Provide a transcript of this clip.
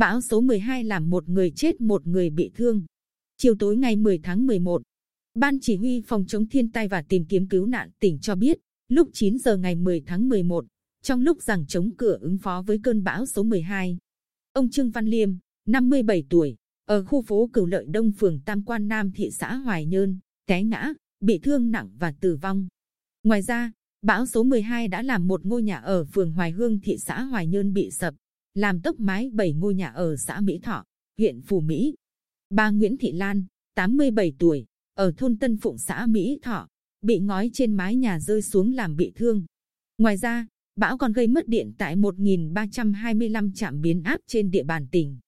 Bão số 12 làm một người chết một người bị thương. Chiều tối ngày 10 tháng 11, Ban chỉ huy phòng chống thiên tai và tìm kiếm cứu nạn tỉnh cho biết, lúc 9 giờ ngày 10 tháng 11, trong lúc rằng chống cửa ứng phó với cơn bão số 12, ông Trương Văn Liêm, 57 tuổi, ở khu phố Cửu Lợi Đông phường Tam Quan Nam thị xã Hoài Nhơn, té ngã, bị thương nặng và tử vong. Ngoài ra, bão số 12 đã làm một ngôi nhà ở phường Hoài Hương thị xã Hoài Nhơn bị sập, làm tốc mái bảy ngôi nhà ở xã Mỹ Thọ, huyện Phù Mỹ. Bà Nguyễn Thị Lan, 87 tuổi, ở thôn Tân Phụng xã Mỹ Thọ, bị ngói trên mái nhà rơi xuống làm bị thương. Ngoài ra, bão còn gây mất điện tại 1.325 trạm biến áp trên địa bàn tỉnh.